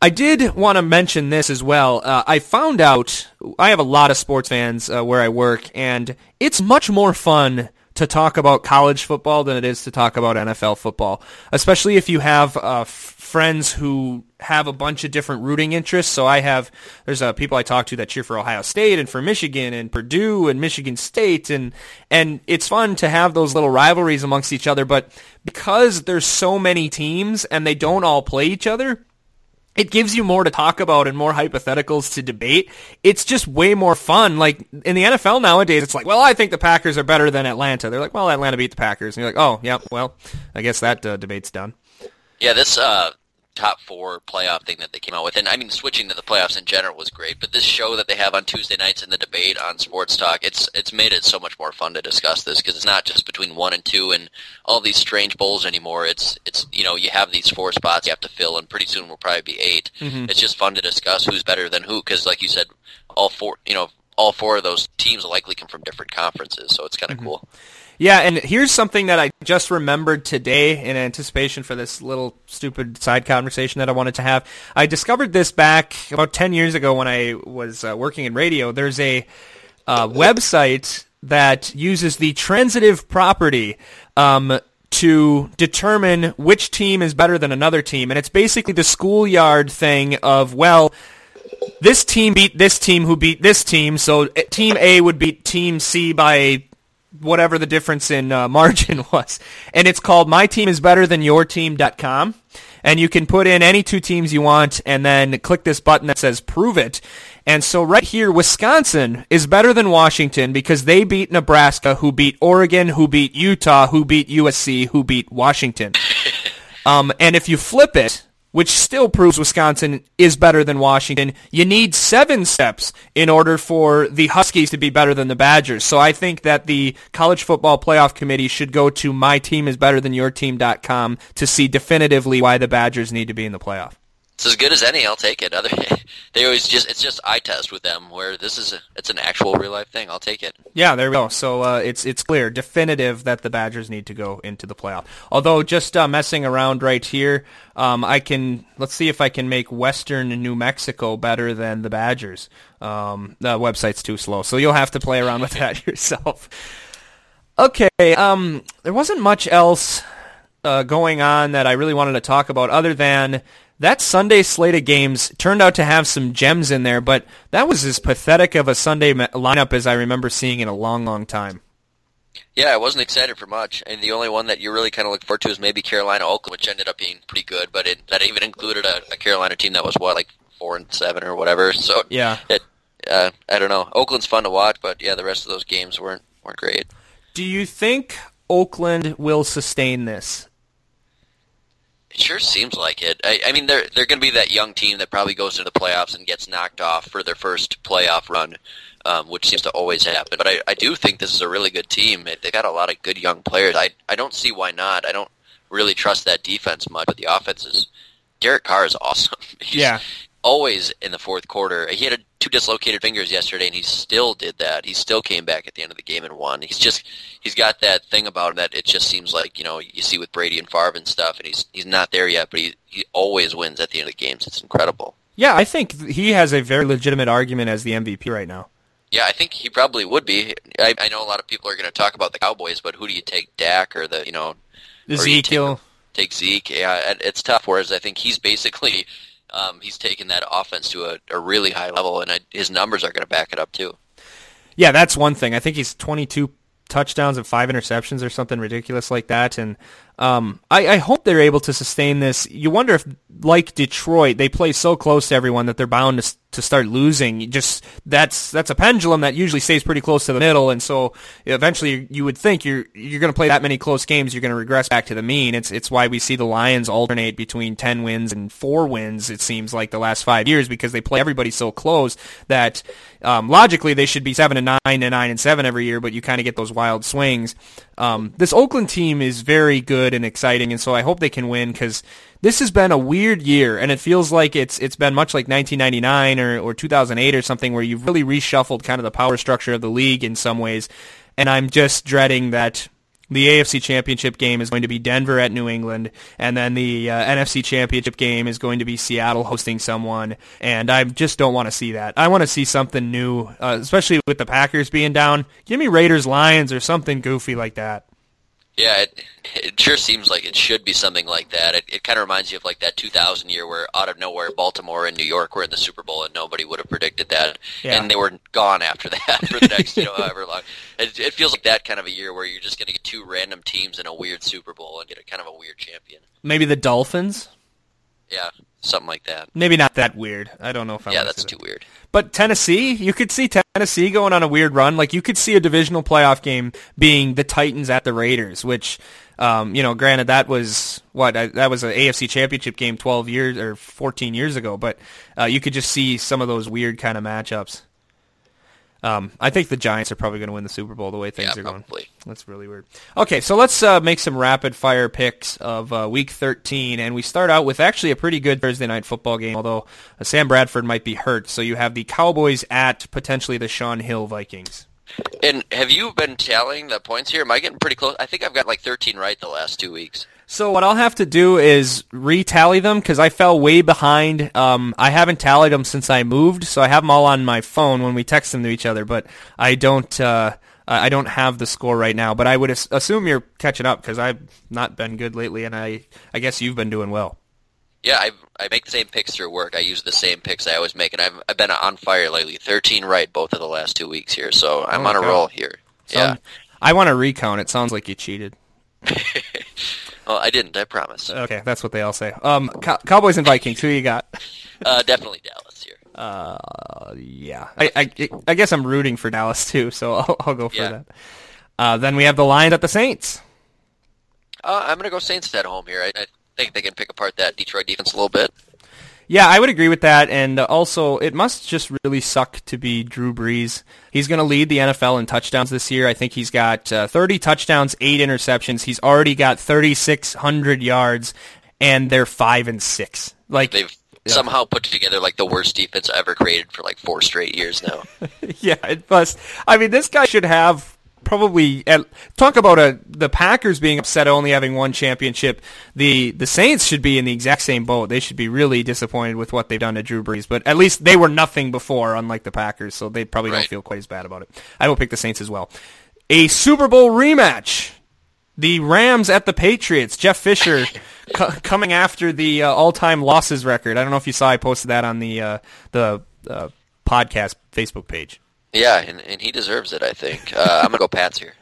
I did want to mention this as well. Uh, I found out, I have a lot of sports fans uh, where I work, and it's much more fun to talk about college football than it is to talk about NFL football, especially if you have uh, f- friends who have a bunch of different rooting interests. So I have there's uh, people I talk to that cheer for Ohio State and for Michigan and Purdue and Michigan State and and it's fun to have those little rivalries amongst each other. But because there's so many teams and they don't all play each other, it gives you more to talk about and more hypotheticals to debate. It's just way more fun. Like in the NFL nowadays, it's like, well, I think the Packers are better than Atlanta. They're like, well, Atlanta beat the Packers, and you're like, oh, yeah, well, I guess that uh, debate's done. Yeah, this uh, top four playoff thing that they came out with. And I mean, switching to the playoffs in general was great, but this show that they have on Tuesday nights in the debate on Sports Talk, it's it's made it so much more fun to discuss this because it's not just between one and two and all these strange bowls anymore. It's it's you know you have these four spots you have to fill, and pretty soon we'll probably be 8 mm-hmm. It's just fun to discuss who's better than who because, like you said, all four you know all four of those teams likely come from different conferences, so it's kind of mm-hmm. cool. Yeah, and here's something that I just remembered today in anticipation for this little stupid side conversation that I wanted to have. I discovered this back about 10 years ago when I was uh, working in radio. There's a uh, website that uses the transitive property um, to determine which team is better than another team. And it's basically the schoolyard thing of, well, this team beat this team who beat this team, so eh, team A would beat team C by whatever the difference in uh, margin was. And it's called my team is better than your team.com. And you can put in any two teams you want and then click this button that says prove it. And so right here, Wisconsin is better than Washington because they beat Nebraska, who beat Oregon, who beat Utah, who beat USC, who beat Washington. Um, and if you flip it, which still proves Wisconsin is better than Washington. You need seven steps in order for the Huskies to be better than the Badgers. So I think that the College Football Playoff Committee should go to myteamisbetterthanyourteam.com to see definitively why the Badgers need to be in the playoff. It's as good as any. I'll take it. Other, they always just it's just eye test with them. Where this is a, it's an actual real life thing. I'll take it. Yeah, there we go. So uh, it's it's clear, definitive that the Badgers need to go into the playoff. Although just uh, messing around right here, um, I can let's see if I can make Western New Mexico better than the Badgers. Um, the website's too slow, so you'll have to play around with that yourself. Okay, um, there wasn't much else uh, going on that I really wanted to talk about other than that Sunday slate of games turned out to have some gems in there, but that was as pathetic of a Sunday lineup as I remember seeing in a long, long time. Yeah, I wasn't excited for much, and the only one that you really kind of look forward to is maybe Carolina Oakland, which ended up being pretty good, but it, that even included a, a Carolina team that was what like four and seven or whatever. So yeah, it uh, I don't know. Oakland's fun to watch, but yeah, the rest of those games weren't weren't great. Do you think Oakland will sustain this? It sure seems like it. I, I mean, they're they're going to be that young team that probably goes into the playoffs and gets knocked off for their first playoff run, um, which seems to always happen. But I, I do think this is a really good team. They got a lot of good young players. I I don't see why not. I don't really trust that defense much, but the offense is. Derek Carr is awesome. He's yeah. Always in the fourth quarter. He had a, two dislocated fingers yesterday, and he still did that. He still came back at the end of the game and won. He's just he's got that thing about him that it just seems like you know you see with Brady and Favre and stuff, and he's he's not there yet, but he he always wins at the end of the games. It's incredible. Yeah, I think he has a very legitimate argument as the MVP right now. Yeah, I think he probably would be. I, I know a lot of people are going to talk about the Cowboys, but who do you take, Dak or the you know Ezekiel? take Zeke. Yeah, it's tough. Whereas I think he's basically um, he's taken that offense to a, a really high level, and his numbers are going to back it up too. Yeah, that's one thing. I think he's 22 touchdowns and five interceptions or something ridiculous like that. And um, I, I, hope they're able to sustain this. You wonder if, like Detroit, they play so close to everyone that they're bound to, to start losing. Just that's that's a pendulum that usually stays pretty close to the middle, and so eventually you would think you're you're going to play that many close games, you're going to regress back to the mean. It's it's why we see the Lions alternate between ten wins and four wins. It seems like the last five years because they play everybody so close that um, logically they should be seven and nine and nine and seven every year, but you kind of get those wild swings. Um, this Oakland team is very good and exciting, and so I hope they can win because this has been a weird year, and it feels like it's it's been much like 1999 or, or 2008 or something where you've really reshuffled kind of the power structure of the league in some ways, and I'm just dreading that the AFC Championship game is going to be Denver at New England, and then the uh, NFC Championship game is going to be Seattle hosting someone, and I just don't want to see that. I want to see something new, uh, especially with the Packers being down. Give me Raiders Lions or something goofy like that. Yeah, it, it sure seems like it should be something like that. It, it kind of reminds you of like that 2000 year where out of nowhere Baltimore and New York were in the Super Bowl and nobody would have predicted that, yeah. and they were gone after that for the next you know however long. It, it feels like that kind of a year where you're just going to get two random teams in a weird Super Bowl and get a kind of a weird champion. Maybe the Dolphins. Yeah, something like that. Maybe not that weird. I don't know if I. Yeah, that's too that. weird. But Tennessee, you could see Tennessee going on a weird run. Like you could see a divisional playoff game being the Titans at the Raiders, which, um, you know, granted that was what that was an AFC Championship game 12 years or 14 years ago, but uh, you could just see some of those weird kind of matchups. Um, I think the Giants are probably going to win the Super Bowl the way things yeah, are probably. going. That's really weird. Okay, so let's uh, make some rapid fire picks of uh, Week 13, and we start out with actually a pretty good Thursday night football game. Although uh, Sam Bradford might be hurt, so you have the Cowboys at potentially the Shaun Hill Vikings. And have you been tallying the points here? Am I getting pretty close? I think I've got like 13 right the last two weeks. So what I'll have to do is retally them because I fell way behind. Um, I haven't tallied them since I moved, so I have them all on my phone when we text them to each other. But I don't. Uh, I don't have the score right now, but I would assume you're catching up because I've not been good lately, and I I guess you've been doing well. Yeah, I I make the same picks through work. I use the same picks I always make, and I've I've been on fire lately. Thirteen right both of the last two weeks here, so I'm oh on a God. roll here. yeah, I want to recount. It sounds like you cheated. Oh, I didn't. I promise. Okay, that's what they all say. Um, Cow- Cowboys and Vikings. Who you got? Uh, definitely Dallas here. Uh, yeah. I, I, I guess I'm rooting for Dallas too, so I'll, I'll go for yeah. that. Uh, then we have the Lions at the Saints. Uh, I'm gonna go Saints at home here. I, I think they can pick apart that Detroit defense a little bit. Yeah, I would agree with that. And also, it must just really suck to be Drew Brees. He's going to lead the NFL in touchdowns this year. I think he's got uh, 30 touchdowns, eight interceptions. He's already got 3,600 yards, and they're five and six. Like they've yeah. somehow put together like the worst defense ever created for like four straight years now. yeah, it must. I mean, this guy should have probably at, talk about a the Packers being upset only having one championship. The the Saints should be in the exact same boat. They should be really disappointed with what they've done to Drew Brees. But at least they were nothing before, unlike the Packers, so they probably right. don't feel quite as bad about it. I will pick the Saints as well. A Super Bowl rematch. The Rams at the Patriots. Jeff Fisher coming after the uh, all-time losses record. I don't know if you saw. I posted that on the uh, the uh, podcast Facebook page. Yeah, and, and he deserves it, I think. Uh, I'm going to go Pats here.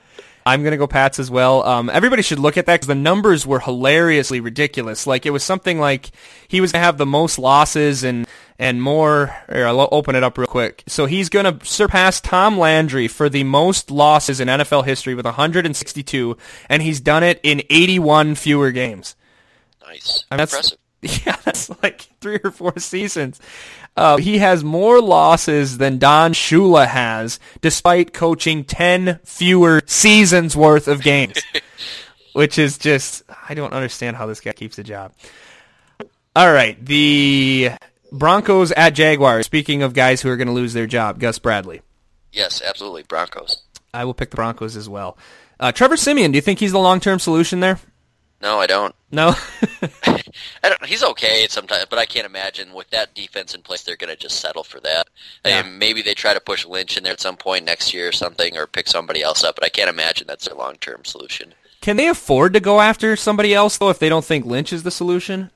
I'm going to go Pats as well. Um, everybody should look at that because the numbers were hilariously ridiculous. Like, it was something like he was going to have the most losses and and more. Here, I'll open it up real quick. So he's going to surpass Tom Landry for the most losses in NFL history with 162, and he's done it in 81 fewer games. Nice. I mean, that's, Impressive. Yeah, that's like three or four seasons. Uh, he has more losses than Don Shula has, despite coaching 10 fewer seasons worth of games. which is just, I don't understand how this guy keeps a job. All right, the Broncos at Jaguars. Speaking of guys who are going to lose their job, Gus Bradley. Yes, absolutely. Broncos. I will pick the Broncos as well. Uh, Trevor Siemian, do you think he's the long-term solution there? No, I don't. No. I don't. He's okay sometimes, but I can't imagine with that defense in place, they're going to just settle for that. I mean, maybe they try to push Lynch in there at some point next year or something, or pick somebody else up. But I can't imagine that's their long-term solution. Can they afford to go after somebody else though if they don't think Lynch is the solution?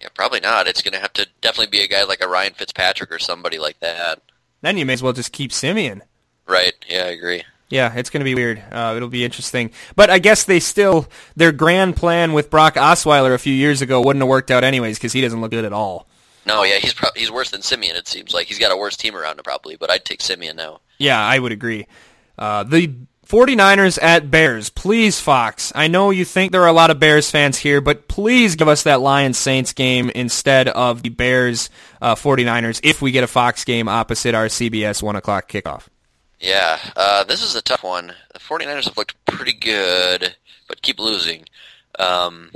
Yeah, probably not. It's going to have to definitely be a guy like a Ryan Fitzpatrick or somebody like that. Then you may as well just keep Siemian. Right? Yeah, I agree. Yeah, it's going to be weird. Uh, it'll be interesting. But I guess they still, their grand plan with Brock Osweiler a few years ago wouldn't have worked out anyways because he doesn't look good at all. No, yeah, he's pro- he's worse than Siemian. It seems like he's got a worse team around him probably, but I'd take Siemian now. Yeah, I would agree. Uh, the 49ers at Bears. Please, Fox. I know you think there are a lot of Bears fans here, but please give us that Lions Saints game instead of the Bears uh, 49ers if we get a Fox game opposite our CBS 1 o'clock kickoff. Yeah, uh, this is a tough one. The 49ers have looked pretty good, but keep losing. Um,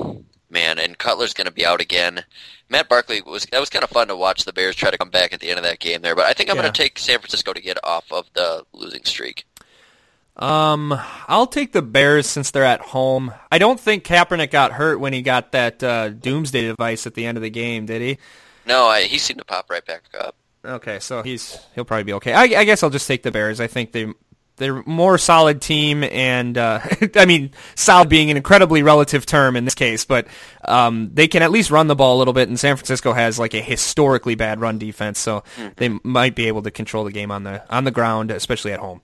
man, and Cutler's going to be out again. Matt Barkley was that was kind of fun to watch the Bears try to come back at the end of that game there, but I think I'm Yeah. going to take San Francisco to get off of the losing streak. Um, I'll take the Bears since they're at home. I don't think Kaepernick got hurt when he got that uh, doomsday device at the end of the game, did he? No, I, he seemed to pop right back up. Okay, so he's he'll probably be okay. I, I guess I'll just take the Bears. I think they they're more solid team, and uh, I mean solid being an incredibly relative term in this case, but um, they can at least run the ball a little bit. And San Francisco has like a historically bad run defense, so they might be able to control the game on the on the ground, especially at home.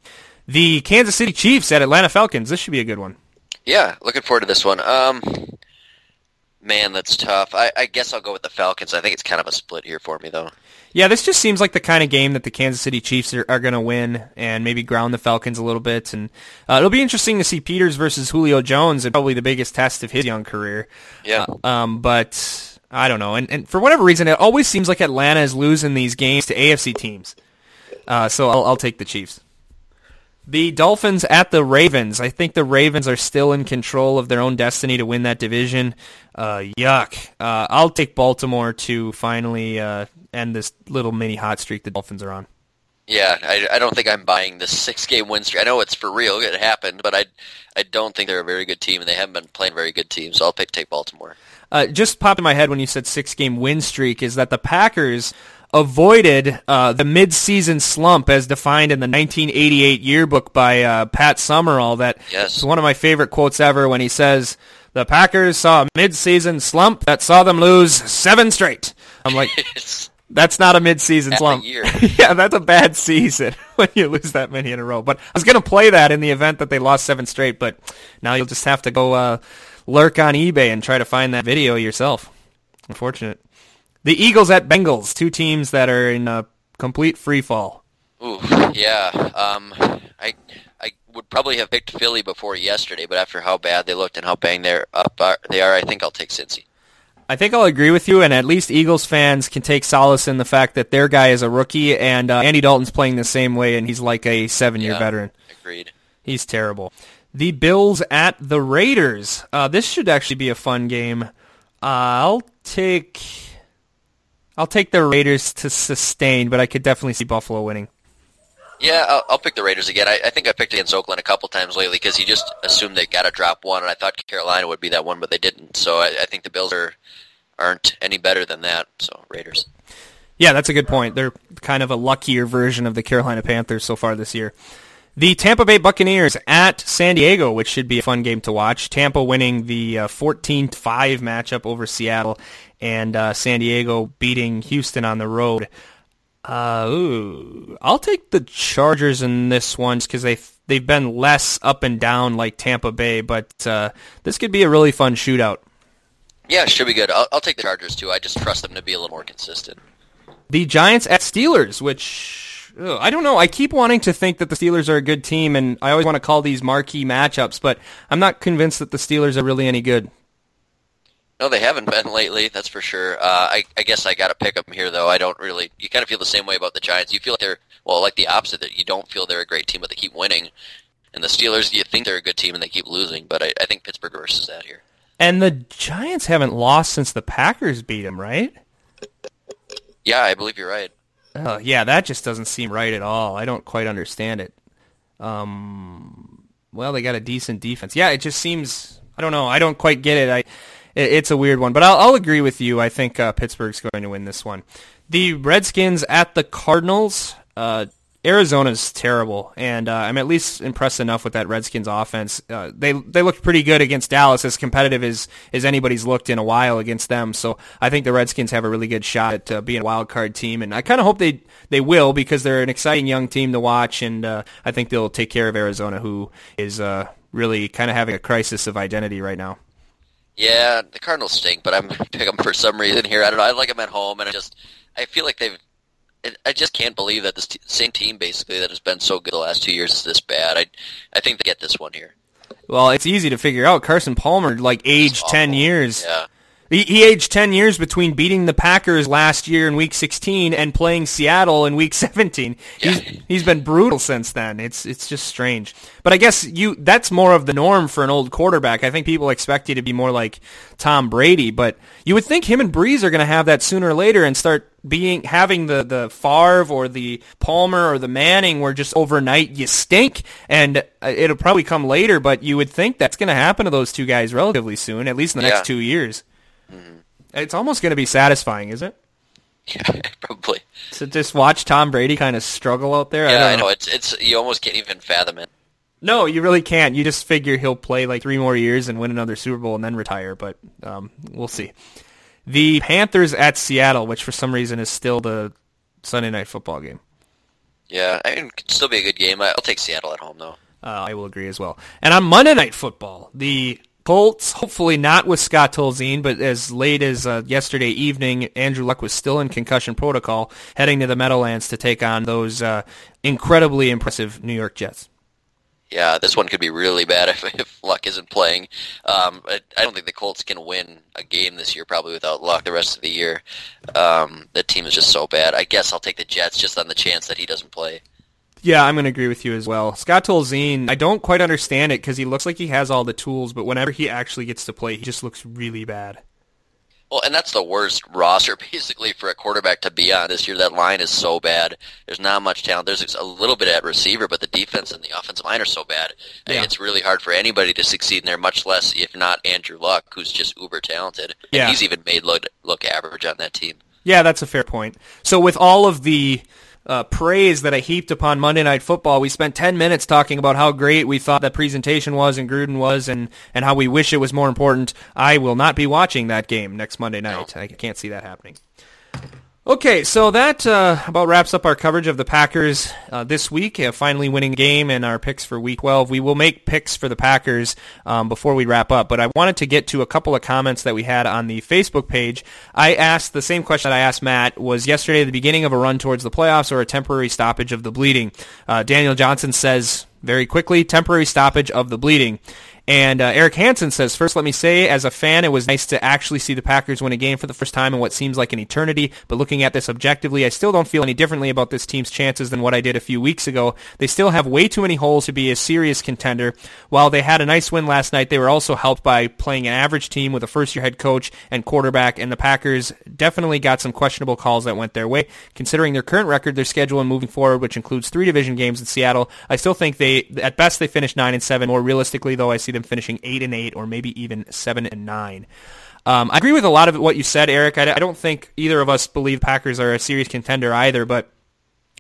The Kansas City Chiefs at Atlanta Falcons. This should be a good one. Yeah, looking forward to this one. Um, man, that's tough. I, I guess I'll go with the Falcons. I think it's kind of a split here for me, though. Yeah, this just seems like the kind of game that the Kansas City Chiefs are, are going to win and maybe ground the Falcons a little bit. And uh, it'll be interesting to see Peters versus Julio Jones and probably the biggest test of his young career. Yeah. Uh, um, but I don't know. And, and for whatever reason, it always seems like Atlanta is losing these games to AFC teams. Uh, so I'll, I'll take the Chiefs. The Dolphins at the Ravens. I think the Ravens are still in control of their own destiny to win that division. Uh, yuck. Uh, I'll take Baltimore to finally uh, end this little mini hot streak the Dolphins are on. Yeah, I, I don't think I'm buying this six-game win streak. I know it's for real; it happened, but I I don't think they're a very good team, and they haven't been playing very good teams. So I'll pick take Baltimore. Uh, just popped in my head when you said six game win streak is that the Packers avoided uh, the mid-season slump as defined in the 1988 yearbook by uh, Pat Summerall. That Yes. is one of my favorite quotes ever when he says, "The Packers saw a mid-season slump that saw them lose seven straight." I'm like, that's not a mid-season Half a slump. year. yeah, that's a bad season when you lose that many in a row. But I was going to play that in the event that they lost seven straight, but now you'll just have to go uh, lurk on eBay and try to find that video yourself. Unfortunate. The Eagles at Bengals, two teams that are in a complete free fall. ooh, yeah. Um, I I would probably have picked Philly before yesterday, but after how bad they looked and how bang they're up are, they are, I think I'll take Cincy. I think I'll agree with you, and at least Eagles fans can take solace in the fact that their guy is a rookie, and uh, Andy Dalton's playing the same way, and he's like a seven-year Yeah. veteran. Agreed. He's terrible. The Bills at the Raiders. Uh, this should actually be a fun game. Uh, I'll take I'll take the Raiders to sustain, but I could definitely see Buffalo winning. Yeah, I'll, I'll pick the Raiders again. I, I think I picked against Oakland a couple times lately because you just assumed they got to drop one, and I thought Carolina would be that one, but they didn't. So I, I think the Bills are aren't any better than that. So Raiders. Yeah, that's a good point. They're kind of a luckier version of the Carolina Panthers so far this year. The Tampa Bay Buccaneers at San Diego, which should be a fun game to watch. Tampa winning the uh, 14-5 matchup over Seattle, and uh, San Diego beating Houston on the road. Uh, ooh, I'll take the Chargers in this one because they they've been less up and down like Tampa Bay, but uh, this could be a really fun shootout. Yeah, should be good. I'll, I'll take the Chargers too. I just trust them to be a little more consistent. The Giants at Steelers, which ugh, I don't know. I keep wanting to think that the Steelers are a good team, and I always want to call these marquee matchups, but I'm not convinced that the Steelers are really any good. No, they haven't been lately. That's for sure. Uh, I, I guess I got to pick them here, though. I don't really. You kind of feel the same way about the Giants. You feel like they're well, like the opposite. That you don't feel they're a great team, but they keep winning. And the Steelers, you think they're a good team, and they keep losing. But I, I think Pittsburgh reverses that here. And the Giants haven't lost since the Packers beat them, right? Yeah, I believe you're right. Oh, yeah, that just doesn't seem right at all. I don't quite understand it. Um, well, they got a decent defense. Yeah, it just seems. I don't know. I don't quite get it. I it's a weird one, but I'll, I'll agree with you. I think uh, Pittsburgh's going to win this one. The Redskins at the Cardinals. Uh, Arizona's terrible, and uh, I'm at least impressed enough with that Redskins offense. Uh, they they looked pretty good against Dallas, as competitive as, as anybody's looked in a while against them. So I think the Redskins have a really good shot at uh, being a wild card team, and I kind of hope they they will because they're an exciting young team to watch, and uh, I think they'll take care of Arizona, who is uh, really kind of having a crisis of identity right now. Yeah, the Cardinals stink, but I'm pick them for some reason here. I don't know. I like them at home, and I just I feel like they've. I just can't believe that this t- same team basically that has been so good the last two years is this bad. I I think they get this one here. Well, it's easy to figure out. Carson Palmer like aged ten years. Yeah. He, he aged 10 years between beating the Packers last year in Week 16 and playing Seattle in Week 17. Yeah. He's, he's been brutal since then. It's it's just strange. But I guess you that's more of the norm for an old quarterback. I think people expect you to be more like Tom Brady, but you would think him and Brees are going to have that sooner or later and start being having the the Favre or the Palmer or the Manning where just overnight you stink and uh, it'll probably come later, but you would think that's going to happen to those two guys relatively soon, at least in the Yeah. next 2 years. It's almost going to be satisfying, is it? Yeah, probably. To just watch Tom Brady kind of struggle out there. Yeah, don't I know. It's it's you almost can't even fathom it. No, you really can't. You just figure he'll play like three more years and win another Super Bowl and then retire. But um, we'll see. The Panthers at Seattle, which for some reason is still the Sunday night football game. Yeah, I mean, it could still be a good game. I'll take Seattle at home though. Uh, I will agree as well. And on Monday Night Football, the Colts, hopefully not with Scott Tolzien, but as late as uh, yesterday evening, Andrew Luck was still in concussion protocol, heading to the Meadowlands to take on those uh, incredibly impressive New York Jets. Yeah, this one could be really bad if, if Luck isn't playing. Um, I, I don't think the Colts can win a game this year probably without Luck the rest of the year. Um, the team is just so bad. I guess I'll take the Jets just on the chance that he doesn't play. Yeah, I'm going to agree with you as well. Scott Tolzien, I don't quite understand it because he looks like he has all the tools, but whenever he actually gets to play, he just looks really bad. Well, and that's the worst roster basically for a quarterback to be on this year. That line is so bad. There's not much talent. There's a little bit at receiver, but the defense and the offensive line are so bad. Yeah. It's really hard for anybody to succeed in there, much less if not Andrew Luck, who's just uber talented. And Yeah. he's even made look look average on that team. Yeah, that's a fair point. So with all of the uh, praise that I heaped upon Monday Night Football, we spent 10 minutes talking about how great we thought that presentation was and Gruden was and, and how we wish it was more important. I will not be watching that game next Monday night. I can't see that happening. Okay, so that uh, about wraps up our coverage of the Packers uh, this week. A finally winning game and our picks for Week 12. We will make picks for the Packers um, before we wrap up, but I wanted to get to a couple of comments that we had on the Facebook page. I asked the same question that I asked Matt: Was yesterday the beginning of a run towards the playoffs or a temporary stoppage of the bleeding? Uh, Daniel Johnson says very quickly, temporary stoppage of the bleeding. And uh, Eric Hansen says, first, let me say, as a fan, it was nice to actually see the Packers win a game for the first time in what seems like an eternity. But looking at this objectively, I still don't feel any differently about this team's chances than what I did a few weeks ago. They still have way too many holes to be a serious contender. While they had a nice win last night, they were also helped by playing an average team with a first-year head coach and quarterback. And the Packers definitely got some questionable calls that went their way. Considering their current record, their schedule, and moving forward, which includes three division games in Seattle, I still think they, at best, they finish nine and seven. More realistically, though, I see them finishing eight and eight, or maybe even seven and nine. Um, I agree with a lot of what you said, Eric. I, I don't think either of us believe Packers are a serious contender either, but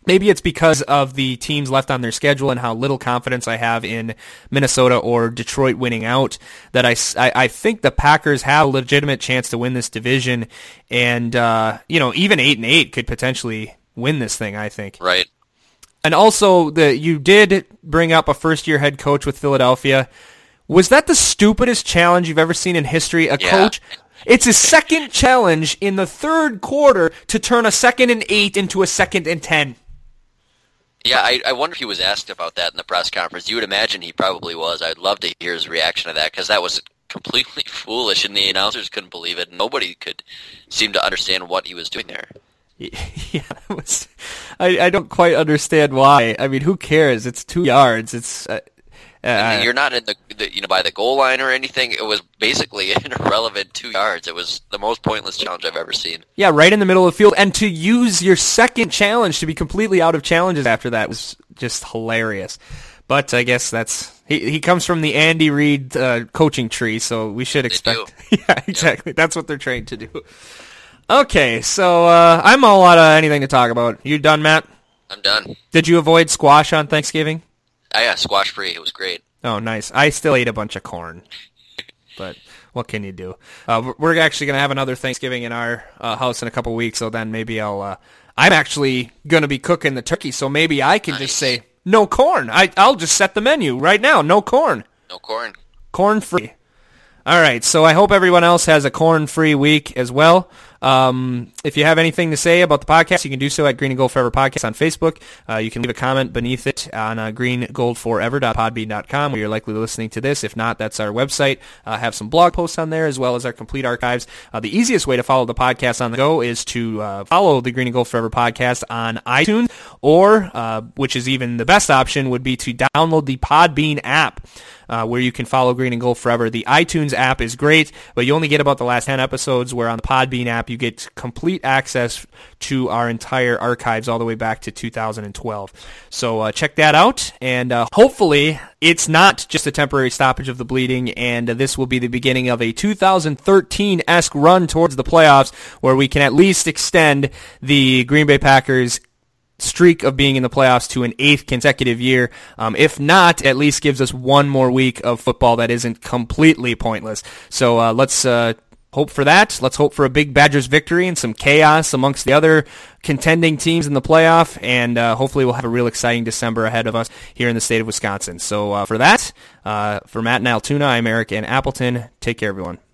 maybe it's because of the teams left on their schedule and how little confidence I have in Minnesota or Detroit winning out that I, I think the Packers have a legitimate chance to win this division, and uh, you know even eight and eight could potentially win this thing. I think. Right. And also, the you did bring up a first-year head coach with Philadelphia. Was that the stupidest challenge you've ever seen in history? A Yeah. coach, It's a second challenge in the third quarter to turn a second and eight into a second and ten. Yeah, I, I wonder if he was asked about that in the press conference. You would imagine he probably was. I'd love to hear his reaction to that because that was completely foolish, and the announcers couldn't believe it. Nobody could seem to understand what he was doing there. Yeah, was, I I don't quite understand why. I mean, who cares? It's two yards. It's uh, uh, you're not in the, the, you know by the goal line or anything. It was basically an irrelevant two yards. It was the most pointless challenge I've ever seen. Yeah, right in the middle of the field, and to use your second challenge to be completely out of challenges after that was just hilarious. But I guess that's he. He comes from the Andy Reid uh, coaching tree, so we should expect. yeah, exactly. That's what they're trained to do. Okay, so uh, I'm all out of anything to talk about. You done, Matt? I'm done. Did you avoid squash on Thanksgiving? I got squash free. It was great. Oh, nice. I still ate a bunch of corn, but what can you do? Uh, we're actually going to have another Thanksgiving in our uh, house in a couple weeks, so then maybe I'll. Uh, I'm actually going to be cooking the turkey, so maybe I can nice. just say no corn. I I'll just set the menu right now. No corn. No corn. Corn free. All right, so I hope everyone else has a corn-free week as well. Um, if you have anything to say about the podcast, you can do so at Green and Gold Forever Podcast on Facebook. Uh, you can leave a comment beneath it on uh, greengoldforever.podbean.com where you're likely listening to this. If not, that's our website. Uh, have some blog posts on there as well as our complete archives. Uh, the easiest way to follow the podcast on the go is to uh, follow the Green and Gold Forever Podcast on iTunes or, uh, which is even the best option, would be to download the Podbean app uh, where you can follow Green and Gold forever. The iTunes app is great, but you only get about the last 10 episodes, where on the Podbean app, you get complete access to our entire archives all the way back to 2012. So uh, check that out, and uh, hopefully it's not just a temporary stoppage of the bleeding, and this will be the beginning of a 2013-esque run towards the playoffs, where we can at least extend the Green Bay Packers streak of being in the playoffs to an eighth consecutive year. Um, if not, at least gives us one more week of football that isn't completely pointless. So uh, let's uh, hope for that. Let's hope for a big Badgers victory and some chaos amongst the other contending teams in the playoff. And uh, hopefully we'll have a real exciting December ahead of us here in the state of Wisconsin. So uh, for that, uh, for Matt and Altoona, I'm Eric and Appleton. Take care, everyone.